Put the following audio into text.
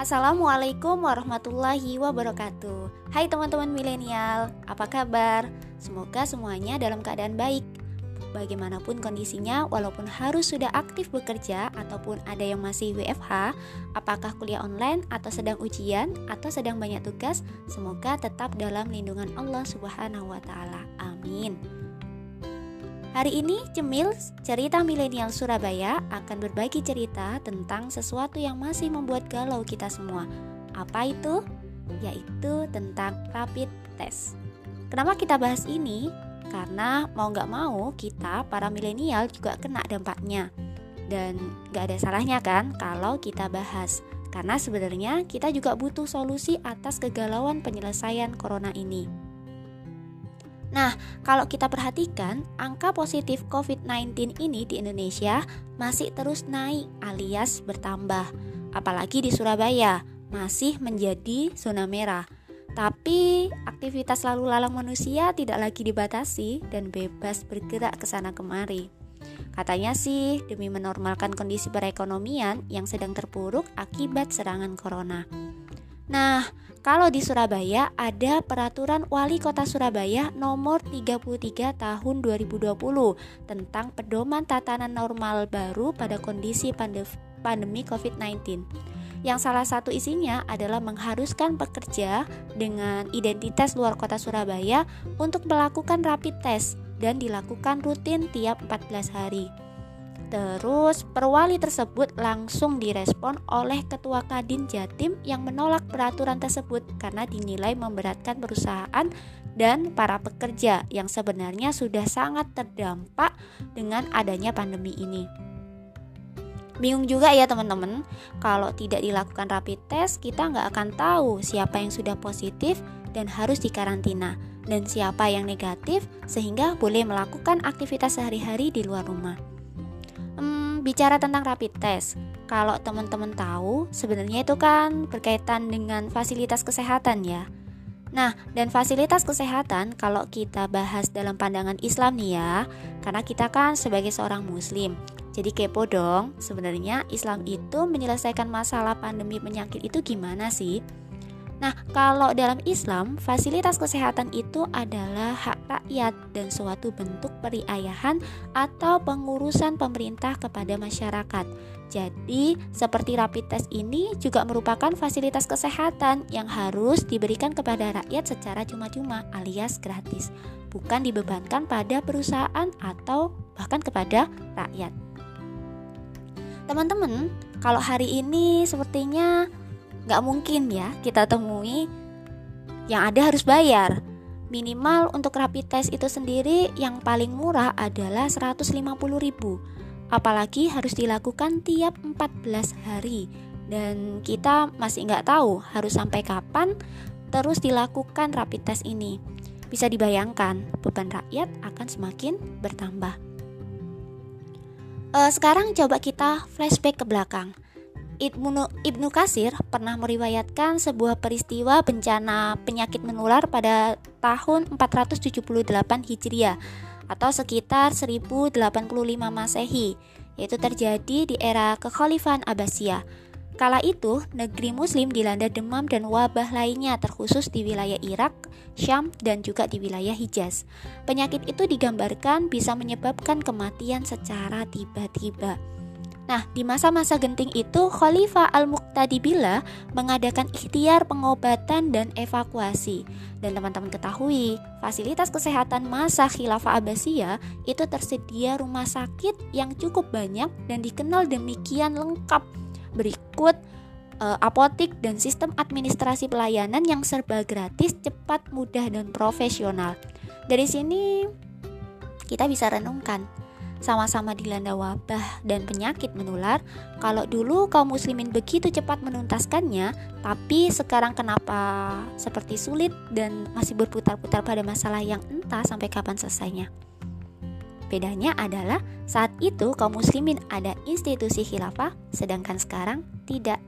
Assalamualaikum warahmatullahi wabarakatuh. Hai teman-teman milenial, apa kabar? Semoga semuanya dalam keadaan baik. Bagaimanapun kondisinya, walaupun harus sudah aktif bekerja Ataupun ada yang masih WFH Apakah kuliah online atau sedang ujian Atau sedang banyak tugas Semoga tetap dalam lindungan Allah subhanahu wa ta'ala. Amin Hari ini Cemil, cerita milenial Surabaya akan berbagi cerita tentang sesuatu yang masih membuat galau kita semua. Apa itu? Yaitu tentang rapid test. Kenapa kita bahas ini? Karena mau nggak mau kita para milenial juga kena dampaknya. Dan nggak ada salahnya kan kalau kita bahas. Karena sebenarnya kita juga butuh solusi atas kegalauan penyelesaian corona ini. Nah, kalau kita perhatikan, angka positif COVID-19 ini di Indonesia masih terus naik alias bertambah. Apalagi di Surabaya, masih menjadi zona merah. Tapi aktivitas lalu lalang manusia tidak lagi dibatasi dan bebas bergerak ke sana kemari. Katanya sih demi menormalkan kondisi perekonomian yang sedang terpuruk akibat serangan corona. Nah, kalau di Surabaya ada peraturan Wali Kota Surabaya nomor 33 tahun 2020 tentang pedoman tatanan normal baru pada kondisi pandemi COVID-19. Yang salah satu isinya adalah mengharuskan pekerja dengan identitas luar kota Surabaya untuk melakukan rapid test dan dilakukan rutin tiap 14 hari. Terus perwali tersebut langsung direspon oleh ketua Kadin Jatim yang menolak peraturan tersebut karena dinilai memberatkan perusahaan dan para pekerja yang sebenarnya sudah sangat terdampak dengan adanya pandemi ini. Bingung juga ya teman-teman, kalau tidak dilakukan rapid test kita nggak akan tahu siapa yang sudah positif dan harus dikarantina dan siapa yang negatif sehingga boleh melakukan aktivitas sehari-hari di luar rumah bicara tentang rapid test, kalau teman-teman tahu, sebenarnya itu kan berkaitan dengan fasilitas kesehatan ya. Nah, dan fasilitas kesehatan kalau kita bahas dalam pandangan Islam nih ya, karena kita kan sebagai seorang muslim. Jadi kepo dong, sebenarnya Islam itu menyelesaikan masalah pandemi penyakit itu gimana sih? Nah, kalau dalam Islam, fasilitas kesehatan itu adalah hak rakyat dan suatu bentuk periayahan atau pengurusan pemerintah kepada masyarakat. Jadi, seperti rapid test ini juga merupakan fasilitas kesehatan yang harus diberikan kepada rakyat secara cuma-cuma alias gratis, bukan dibebankan pada perusahaan atau bahkan kepada rakyat. Teman-teman, kalau hari ini sepertinya nggak mungkin ya kita temui yang ada harus bayar. Minimal untuk rapid test itu sendiri yang paling murah adalah 150.000. Apalagi harus dilakukan tiap 14 hari dan kita masih nggak tahu harus sampai kapan terus dilakukan rapid test ini. Bisa dibayangkan beban rakyat akan semakin bertambah. Uh, sekarang coba kita flashback ke belakang. Ibnu, Ibnu Kasir pernah meriwayatkan sebuah peristiwa bencana penyakit menular pada tahun 478 Hijriah atau sekitar 1085 Masehi, yaitu terjadi di era kekhalifahan Abbasiyah. Kala itu, negeri muslim dilanda demam dan wabah lainnya terkhusus di wilayah Irak, Syam, dan juga di wilayah Hijaz. Penyakit itu digambarkan bisa menyebabkan kematian secara tiba-tiba. Nah, di masa-masa genting itu Khalifah Al-Muqtadi mengadakan ikhtiar pengobatan dan evakuasi. Dan teman-teman ketahui, fasilitas kesehatan masa Khilafah Abbasiyah itu tersedia rumah sakit yang cukup banyak dan dikenal demikian lengkap. Berikut uh, apotik dan sistem administrasi pelayanan yang serba gratis, cepat, mudah dan profesional. Dari sini kita bisa renungkan sama-sama dilanda wabah dan penyakit menular, kalau dulu kaum muslimin begitu cepat menuntaskannya, tapi sekarang kenapa seperti sulit dan masih berputar-putar pada masalah yang entah sampai kapan selesainya? Bedanya adalah saat itu kaum muslimin ada institusi khilafah, sedangkan sekarang tidak